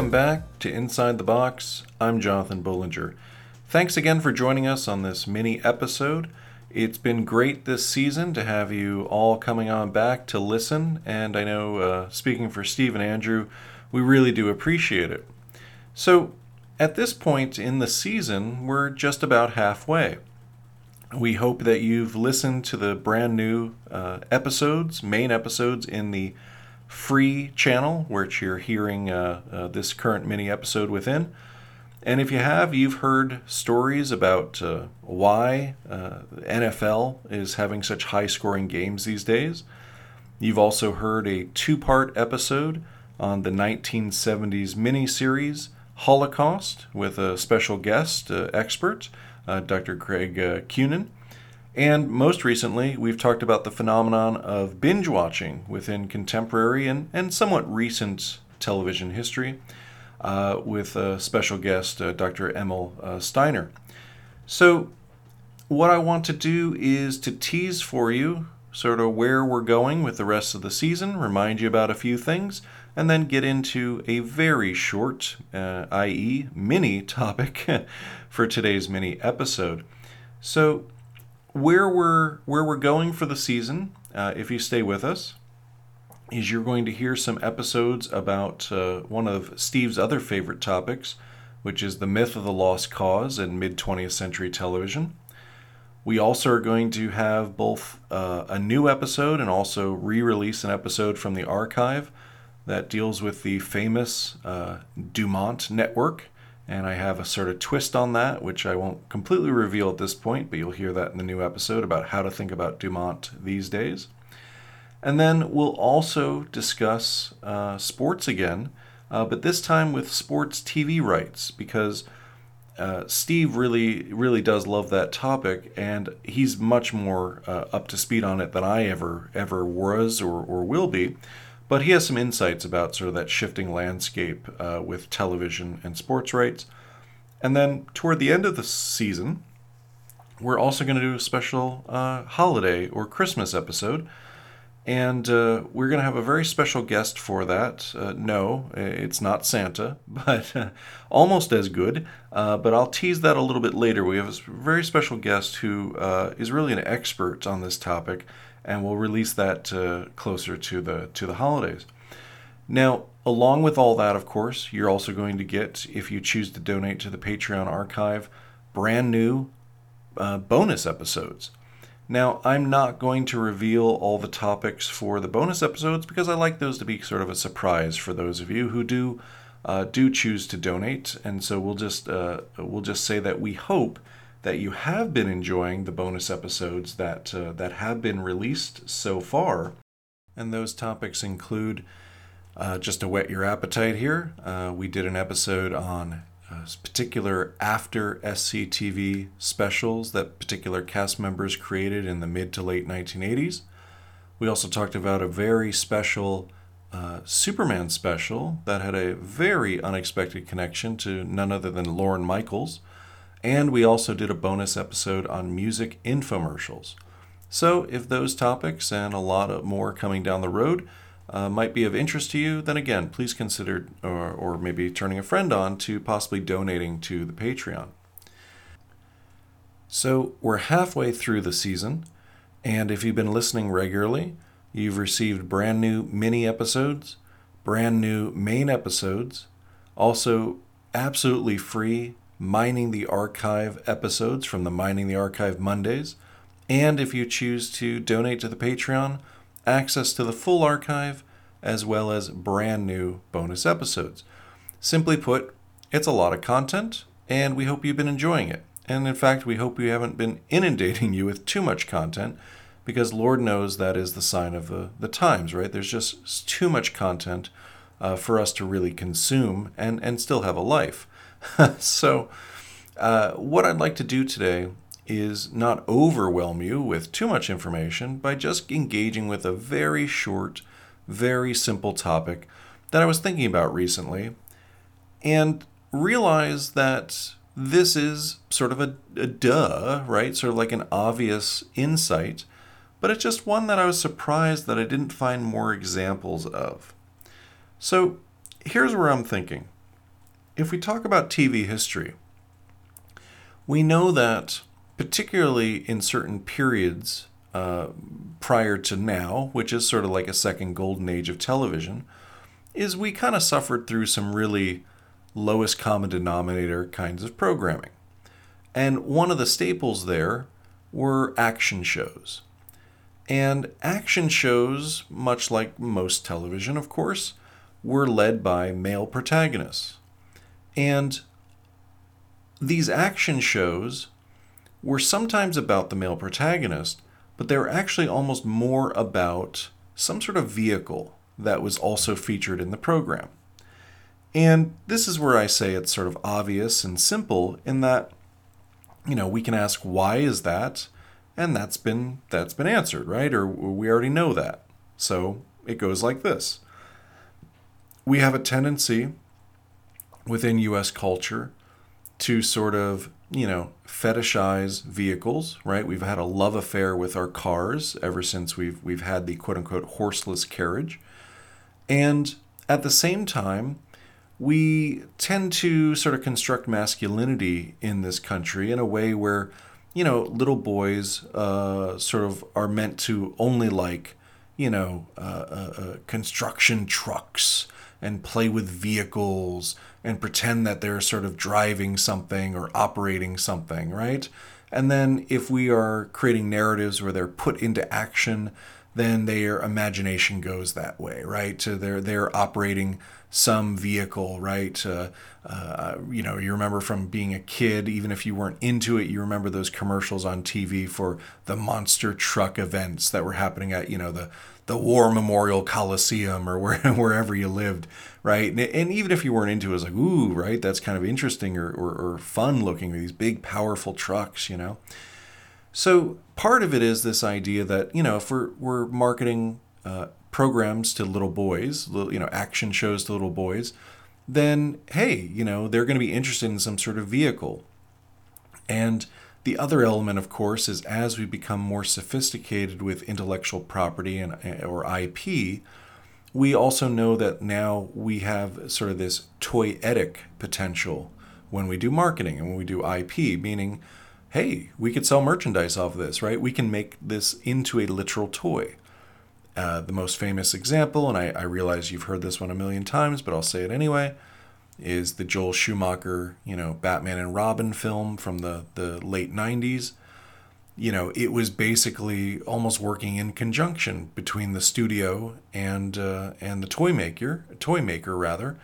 Welcome back to Inside the Box. I'm Jonathan Bullinger. Thanks again for joining us on this mini episode. It's been great this season to have you all coming on back to listen, and I know, uh, speaking for Steve and Andrew, we really do appreciate it. So, at this point in the season, we're just about halfway. We hope that you've listened to the brand new uh, episodes, main episodes in the free channel, which you're hearing uh, uh, this current mini episode within. And if you have, you've heard stories about uh, why uh, NFL is having such high scoring games these days. You've also heard a two part episode on the 1970s miniseries Holocaust with a special guest uh, expert, uh, Dr. Craig Cunin. And most recently, we've talked about the phenomenon of binge watching within contemporary and, and somewhat recent television history uh, with a special guest, uh, Dr. Emil uh, Steiner. So, what I want to do is to tease for you sort of where we're going with the rest of the season, remind you about a few things, and then get into a very short, uh, i.e., mini topic for today's mini episode. So, where we're where we're going for the season, uh, if you stay with us, is you're going to hear some episodes about uh, one of Steve's other favorite topics, which is the myth of the lost cause in mid 20th century television. We also are going to have both uh, a new episode and also re release an episode from the archive that deals with the famous uh, DuMont network and I have a sort of twist on that, which I won't completely reveal at this point, but you'll hear that in the new episode about how to think about DuMont these days. And then we'll also discuss uh, sports again, uh, but this time with sports TV rights, because uh, Steve really, really does love that topic, and he's much more uh, up to speed on it than I ever, ever was or, or will be. But he has some insights about sort of that shifting landscape uh, with television and sports rights. And then toward the end of the season, we're also going to do a special uh, holiday or Christmas episode. And uh, we're going to have a very special guest for that. Uh, no, it's not Santa, but uh, almost as good. Uh, but I'll tease that a little bit later. We have a very special guest who uh, is really an expert on this topic and we'll release that closer to the to the holidays. Now, along with all that, of course, you're also going to get, if you choose to donate to the Patreon archive, brand new uh, bonus episodes. Now, I'm not going to reveal all the topics for the bonus episodes because I like those to be sort of a surprise for those of you who do uh, do choose to donate, and so we'll just uh, we'll just say that we hope that you have been enjoying the bonus episodes that uh, that have been released so far, and those topics include uh, just to whet your appetite here. Uh, we did an episode on uh, particular after SCTV specials that particular cast members created in the mid to late 1980s. We also talked about a very special uh, Superman special that had a very unexpected connection to none other than Lorne Michaels. And we also did a bonus episode on music infomercials. So, if those topics and a lot more coming down the road uh, might be of interest to you, then again, please consider or, or maybe turning a friend on to possibly donating to the Patreon. So, we're halfway through the season, and if you've been listening regularly, you've received brand new mini episodes, brand new main episodes, also absolutely free Mining the Archive episodes from the Mining the Archive Mondays. And if you choose to donate to the Patreon, access to the full archive as well as brand new bonus episodes. Simply put, it's a lot of content, and we hope you've been enjoying it. And in fact, we hope we haven't been inundating you with too much content, because Lord knows that is the sign of the, the times, right? There's just too much content uh, for us to really consume and, and still have a life. so, uh, what I'd like to do today is not overwhelm you with too much information by just engaging with a very short, very simple topic that I was thinking about recently and realize that this is sort of a, a, duh, right? Sort of like an obvious insight, but it's just one that I was surprised that I didn't find more examples of. So, here's where I'm thinking. If we talk about TV history, we know that, particularly in certain periods uh, prior to now, which is sort of like a second golden age of television, is we kind of suffered through some really lowest common denominator kinds of programming. And one of the staples there were action shows. And action shows, much like most television, of course, were led by male protagonists. And these action shows were sometimes about the male protagonist, but they were actually almost more about some sort of vehicle that was also featured in the program. And this is where I say it's sort of obvious and simple in that you know, we can ask why is that? And that's been that's been answered, right? Or we already know that. So it goes like this. We have a tendency within US culture to sort of, you know, fetishize vehicles, right? We've had a love affair with our cars ever since we've we've had the quote unquote horseless carriage. And at the same time, we tend to sort of construct masculinity in this country in a way where, you know, little boys uh, sort of are meant to only like, you know, uh, uh, uh, construction trucks and play with vehicles and pretend that they're sort of driving something or operating something, right? And then if we are creating narratives where they're put into action, then their imagination goes that way, right? So they're they're operating some vehicle, right? Uh, uh, you know, you remember from being a kid, even if you weren't into it, you remember those commercials on TV for the monster truck events that were happening at, you know, the the War Memorial Coliseum or where, wherever you lived, right? And, and, even if you weren't into it, it was like, ooh, right? That's kind of interesting or, or, or fun looking, these big, powerful trucks, you know? So part of it is this idea that, you know, if we're, we're marketing uh, programs to little boys, little, you know, action shows to little boys, then hey, you know, they're going to be interested in some sort of vehicle. And the other element, of course, is as we become more sophisticated with intellectual property and or IP, we also know that now we have sort of this toyetic potential when we do marketing and when we do IP, meaning, hey, we could sell merchandise off of this, right? We can make this into a literal toy. Uh, the most famous example, and I, I, realize you've heard this one a million times, but I'll say it anyway, is the Joel Schumacher, you know, Batman and Robin film from the, the late 90s. You know, it was basically almost working in conjunction between the studio and uh, and the toy maker, toy maker rather,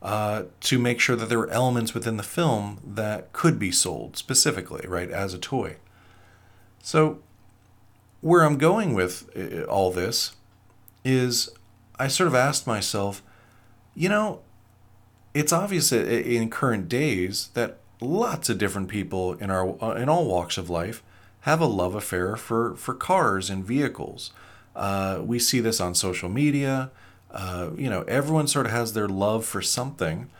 uh, to make sure that there were elements within the film that could be sold specifically, right, as a toy. So where I'm going with uh, all this is I sort of asked myself, you know, it's obvious in current days that lots of different people in our uh, in all walks of life have a love affair for for cars and vehicles. Uh, we see this on social media. Uh, you know, everyone sort of has their love for something,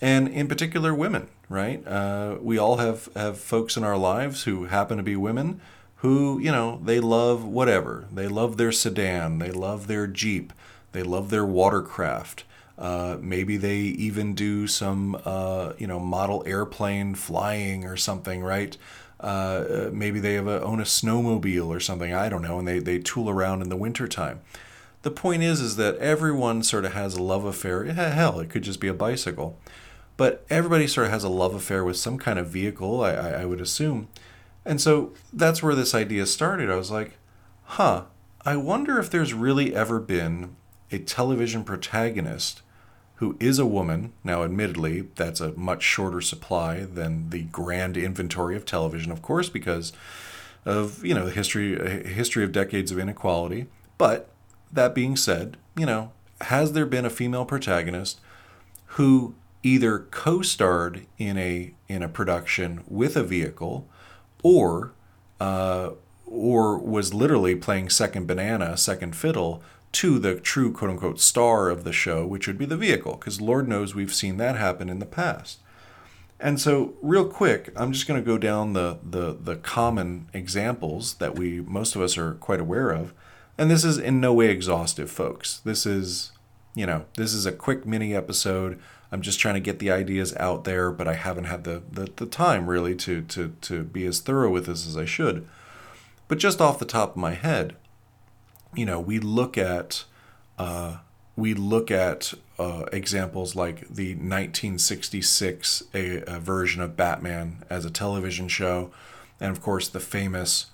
and in particular, women. Right? Uh, we all have have folks in our lives who happen to be women who, you know, they love whatever. They love their sedan, they love their Jeep, they love their watercraft. Uh, maybe they even do some, uh, you know, model airplane flying or something, right? Uh, maybe they have a, own a snowmobile or something. I don't know, and they, they tool around in the wintertime. The point is, is that everyone sort of has a love affair. Hell, it could just be a bicycle, but everybody sort of has a love affair with some kind of vehicle. I, I, I would assume. And so that's where this idea started. I was like, huh, I wonder if there's really ever been a television protagonist who is a woman. Now, admittedly, that's a much shorter supply than the grand inventory of television, of course, because of you know the history history of decades of inequality. But that being said, you know, has there been a female protagonist who either co-starred in a in a production with a vehicle or uh, or was literally playing second banana, second fiddle to the true quote unquote star of the show, which would be the vehicle, because Lord knows we've seen that happen in the past. And so, real quick, I'm just going to go down the, the, the common examples that we most of us are quite aware of. And this is in no way exhaustive, folks. This is you know, this is a quick mini episode. I'm just trying to get the ideas out there, but I haven't had the, the, the time really to, to, to be as thorough with this as I should. But just off the top of my head, you know, we look at uh, we look at uh, examples like the 1966 a, a, version of Batman as a television show, and of course the famous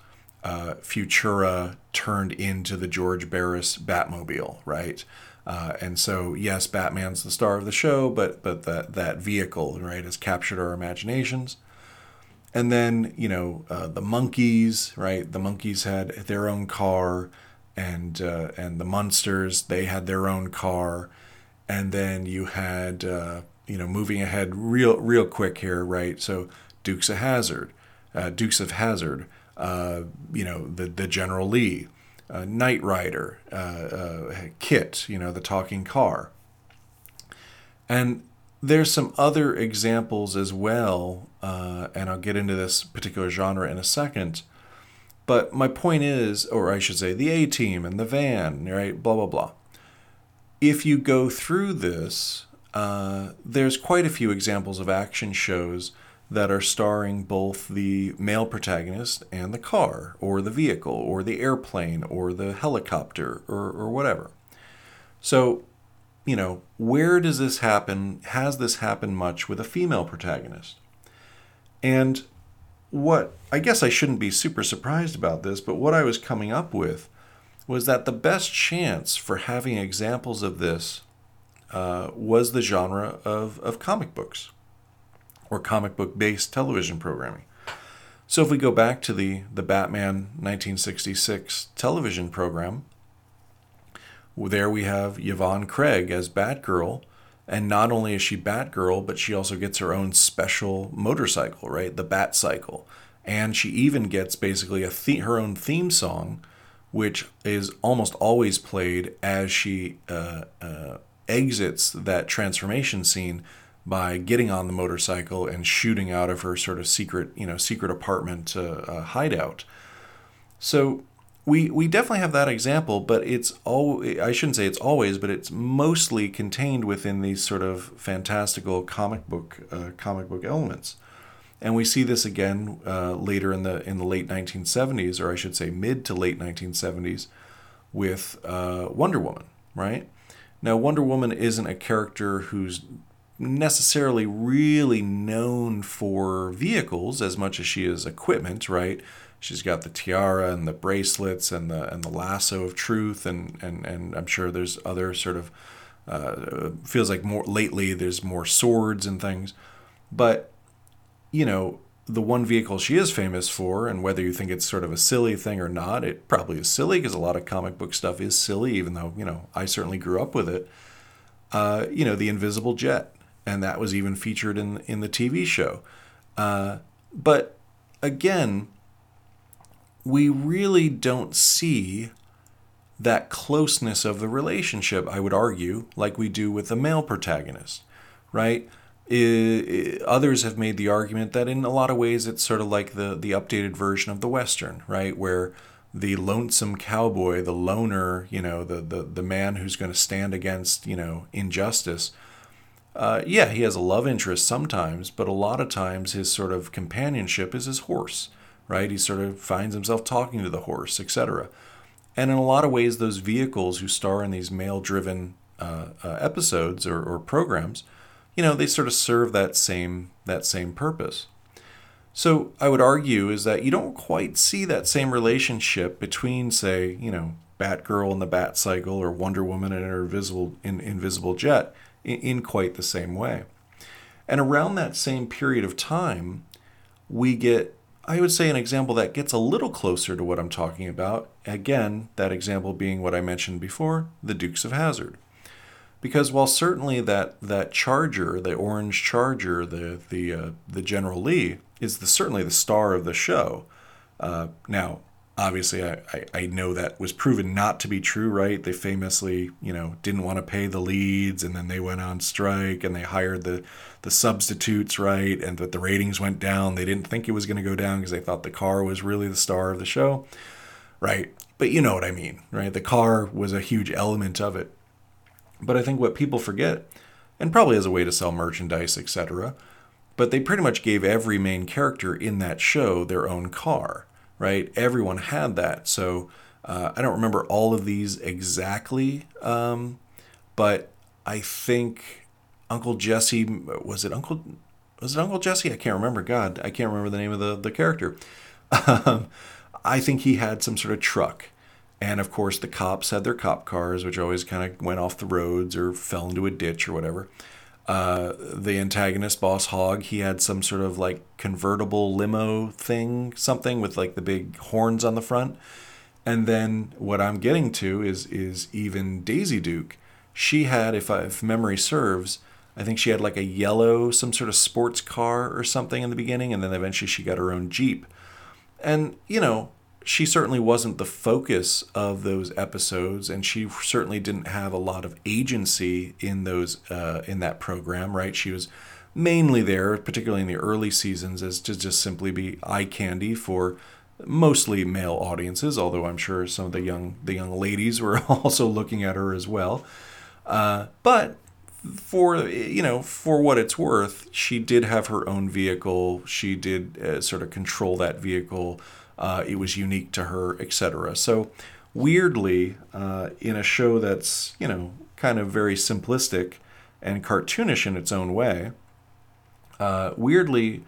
uh, Futura turned into the George Barris Batmobile, right? Uh, and so, yes, Batman's the star of the show, but but that that vehicle, right, has captured our imaginations. And then you know uh, the Monkees, right? The Monkees had their own car and uh, and the Munsters they had their own car, and then you had uh, you know moving ahead real real quick here, right? So Dukes of Hazzard, uh, Dukes of Hazzard, uh, you know the the General Lee, uh, Knight Rider, uh, KITT, you know the talking car, and there's some other examples as well, and I'll get into this particular genre in a second but my point is, or I should say, the A team and the van, right? Blah, blah, blah. If you go through this, uh, there's quite a few examples of action shows that are starring both the male protagonist and the car, or the vehicle, or the airplane, or the helicopter, or, or whatever. So, you know, where does this happen? Has this happened much with a female protagonist? And what I guess I shouldn't be super surprised about this, but what I was coming up with was that the best chance for having examples of this uh, was the genre of, of comic books or comic book based television programming. So if we go back to the, the Batman 1966 television program, there we have Yvonne Craig as Batgirl and not only is she Batgirl, but she also gets her own special motorcycle, right? The Bat Cycle. And she even gets basically a the- her own theme song, which is almost always played as she uh, uh, exits that transformation scene by getting on the motorcycle and shooting out of her sort of secret, you know, secret apartment uh, hideout. So we we definitely have that example, but it's all I shouldn't say it's always, but it's mostly contained within these sort of fantastical comic book uh, comic book elements, and we see this again uh, later in the in the late 1970s, or I should say mid to late 1970s, with uh, Wonder Woman. Right now, Wonder Woman isn't a character who's necessarily really known for vehicles as much as she is equipment, right? She's got the tiara and the bracelets and the and the lasso of truth and and and I'm sure there's other sort of uh, feels like more lately there's more swords and things, but you know the one vehicle she is famous for, and whether you think it's sort of a silly thing or not, it probably is silly because a lot of comic book stuff is silly, even though you know I certainly grew up with it. Uh, you know the Invisible Jet, and that was even featured in in the TV show. Uh, but again, we really don't see that closeness of the relationship, I would argue, like we do with the male protagonist, right? others have made the argument that in a lot of ways it's sort of like the, the updated version of the Western, right? Where the lonesome cowboy, the loner, you know, the, the, the man who's going to stand against, you know, injustice, uh, yeah, he has a love interest sometimes, but a lot of times his sort of companionship is his horse right? He sort of finds himself talking to the horse, etc. And in a lot of ways, those vehicles who star in these male driven uh, uh, episodes or, or programs, you know, they sort of serve that same that same purpose. So I would argue is that you don't quite see that same relationship between, say, you know, Batgirl and the Bat Cycle or Wonder Woman and her invisible in, invisible jet in, in quite the same way. And around that same period of time, we get I would say an example that gets a little closer to what I'm talking about, again, that example being what I mentioned before, the Dukes of Hazzard. Because while certainly that, that Charger, the orange Charger, the the uh, the General Lee, is the, certainly the star of the show. Uh, now, obviously I, I, I, know that was proven not to be true right? They famously you know didn't want to pay the leads and then they went on strike and they hired the the substitutes right? And that the ratings went down. They didn't think it was going to go down because they thought the car was really the star of the show right? But you know what i mean right? The car was a huge element of it. But I think what people forget, and probably as a way to sell merchandise, etc., but they pretty much gave every main character in that show their own car, right? Everyone had that. So uh, I don't remember all of these exactly, um, but I think Uncle Jesse was it Uncle was it Uncle Jesse? I can't remember. God, I can't remember the name of the the character. Um, I think he had some sort of truck. And of course, the cops had their cop cars, which always kind of went off the roads or fell into a ditch or whatever. Uh, the antagonist, Boss Hogg he had some sort of like convertible limo thing, something with like the big horns on the front. And then what I'm getting to is is even Daisy Duke. She had, if, I, if memory serves, I think she had like a yellow, some sort of sports car or something in the beginning, and then eventually she got her own Jeep. And, you know, she certainly wasn't the focus of those episodes, and she certainly didn't have a lot of agency in those uh, in that program, right? She was mainly there, particularly in the early seasons, as to just simply be eye candy for mostly male audiences. Although I'm sure some of the young the young ladies were also looking at her as well. Uh, but for you know for what it's worth she did have her own vehicle. She did uh, sort of control that vehicle. Uh, it was unique to her etc so weirdly uh, in a show that's you know kind of very simplistic and cartoonish in its own way uh, weirdly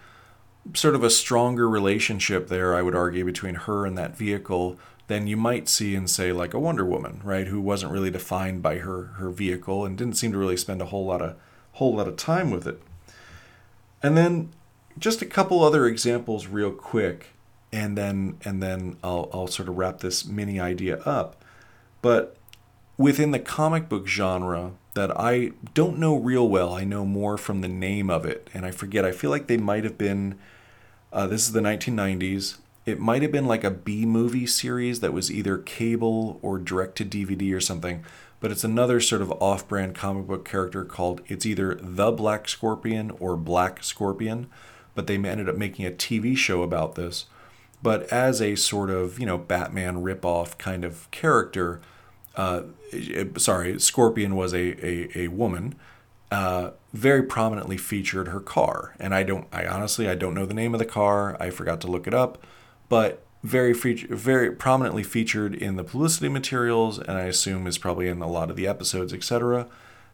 sort of a stronger relationship there i would argue between her and that vehicle than you might see in say like a Wonder Woman, right, who wasn't really defined by her her vehicle and didn't seem to really spend a whole lot of whole lot of time with it. And then just a couple other examples real quick and then and then I'll I'll sort of wrap this mini idea up. But within the comic book genre that I don't know real well, I know more from the name of it and I forget. I feel like they might have been uh, this is the 1990s it might have been like a B movie series that was either cable or direct to DVD or something, but it's another sort of off brand comic book character called it's either The Black Scorpion or Black Scorpion, but they ended up making a TV show about this. But as a sort of, you know, Batman ripoff kind of character, uh, sorry, Scorpion was a, a, a woman. Uh, very prominently featured her car, and I don't, I honestly, I don't know the name of the car. I forgot to look it up but very feature, very prominently featured in the publicity materials, and I assume is probably in a lot of the episodes, etc.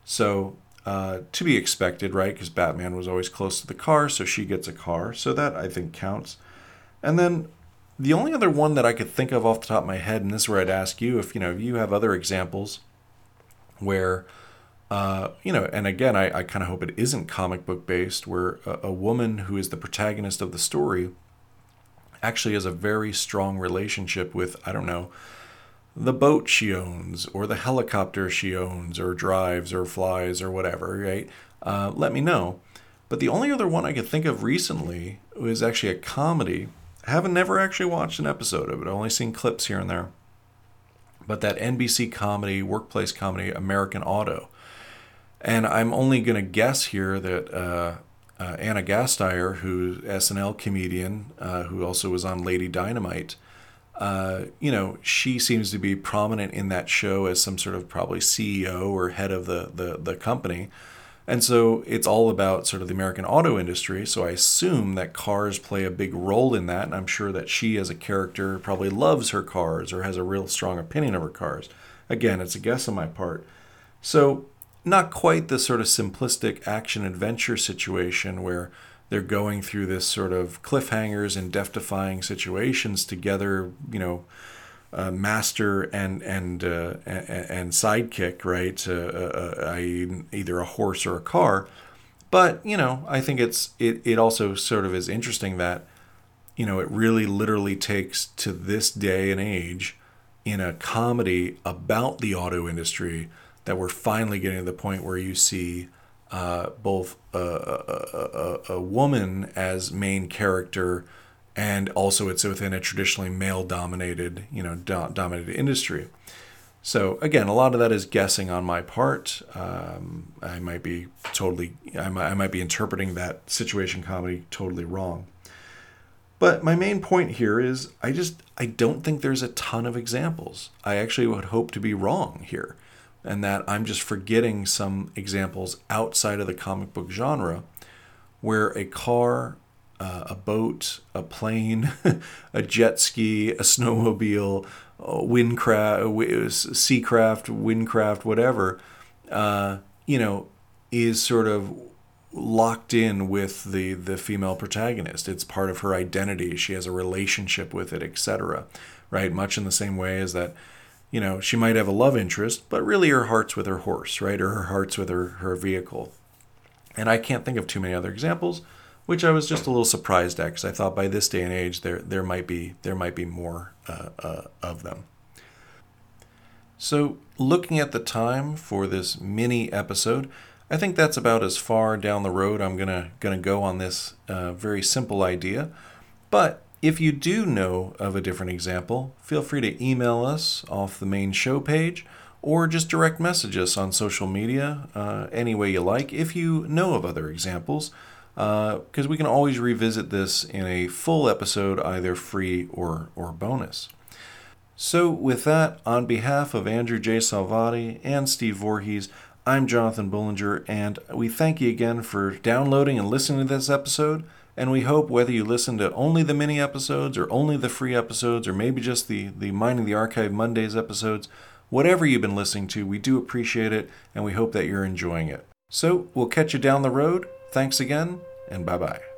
So uh, to be expected, right? Because Batman was always close to the car, so she gets a car, so that I think counts. And then the only other one that I could think of off the top of my head, and this is where I'd ask you if you know if you have other examples where. Uh, you know, and again, I, I kind of hope it isn't comic book based, where a, a woman who is the protagonist of the story actually has a very strong relationship with, I don't know, the boat she owns or the helicopter she owns or drives or flies or whatever, right? Uh, let me know. But the only other one I could think of recently was actually a comedy. I haven't never actually watched an episode of it, I've only seen clips here and there. But that NBC comedy, workplace comedy, American Auto. And I'm only going to guess here that uh, uh, Ana Gasteyer, who's SNL comedian, uh, who also was on Lady Dynamite. Uh, you know, she seems to be prominent in that show as some sort of probably CEO or head of the, the, the company. And so it's all about sort of the American auto industry. So I assume that cars play a big role in that. And I'm sure that she, as a character, probably loves her cars or has a real strong opinion of her cars. Again, it's a guess on my part. So not quite the sort of simplistic action adventure situation where they're going through this sort of cliffhangers and death defying situations together, you know, uh, master and and uh, and, and sidekick, right? Uh, uh, either a horse or a car. But you know, I think it's it it also sort of is interesting that you know it really literally takes to this day and age in a comedy about the auto industry that we're finally getting to the point where you see uh, both a, a, a, a, woman as main character and also it's within a traditionally male dominated you know do- dominated industry. So again a lot of that is guessing on my part. Um, i might be totally I might, I might be interpreting that situation comedy totally wrong. But my main point here is i just i don't think there's a ton of examples. I actually would hope to be wrong here and that I'm just forgetting some examples outside of the comic book genre where a car, uh, a boat, a plane, a jet ski, a snowmobile, windcraft, seacraft, windcraft, whatever, uh, you know, is sort of locked in with the the female protagonist. It's part of her identity. She has a relationship with it, etc. Right? Much in the same way as that, you know, she might have a love interest, but really her heart's with her horse, right? Or her heart's with her her vehicle. And I can't think of too many other examples, which I was just a little surprised at because I thought by this day and age there there might be there might be more uh, uh, of them. So, looking at the time for this mini episode, I think that's about as far down the road I'm gonna gonna go on this uh, very simple idea. But if you do know of a different example, feel free to email us off the main show page or just direct message us on social media uh, any way you like if you know of other examples, because uh, we can always revisit this in a full episode, either free or, or bonus. So, with that, on behalf of Andrew J. Salvati and Steve Voorhees, I'm Jonathan Bullinger, and we thank you again for downloading and listening to this episode. And we hope whether you listen to only the mini episodes or only the free episodes or maybe just the, the Mining the Archive Mondays episodes, whatever you've been listening to, we do appreciate it and we hope that you're enjoying it. So we'll catch you down the road. Thanks again, and bye bye.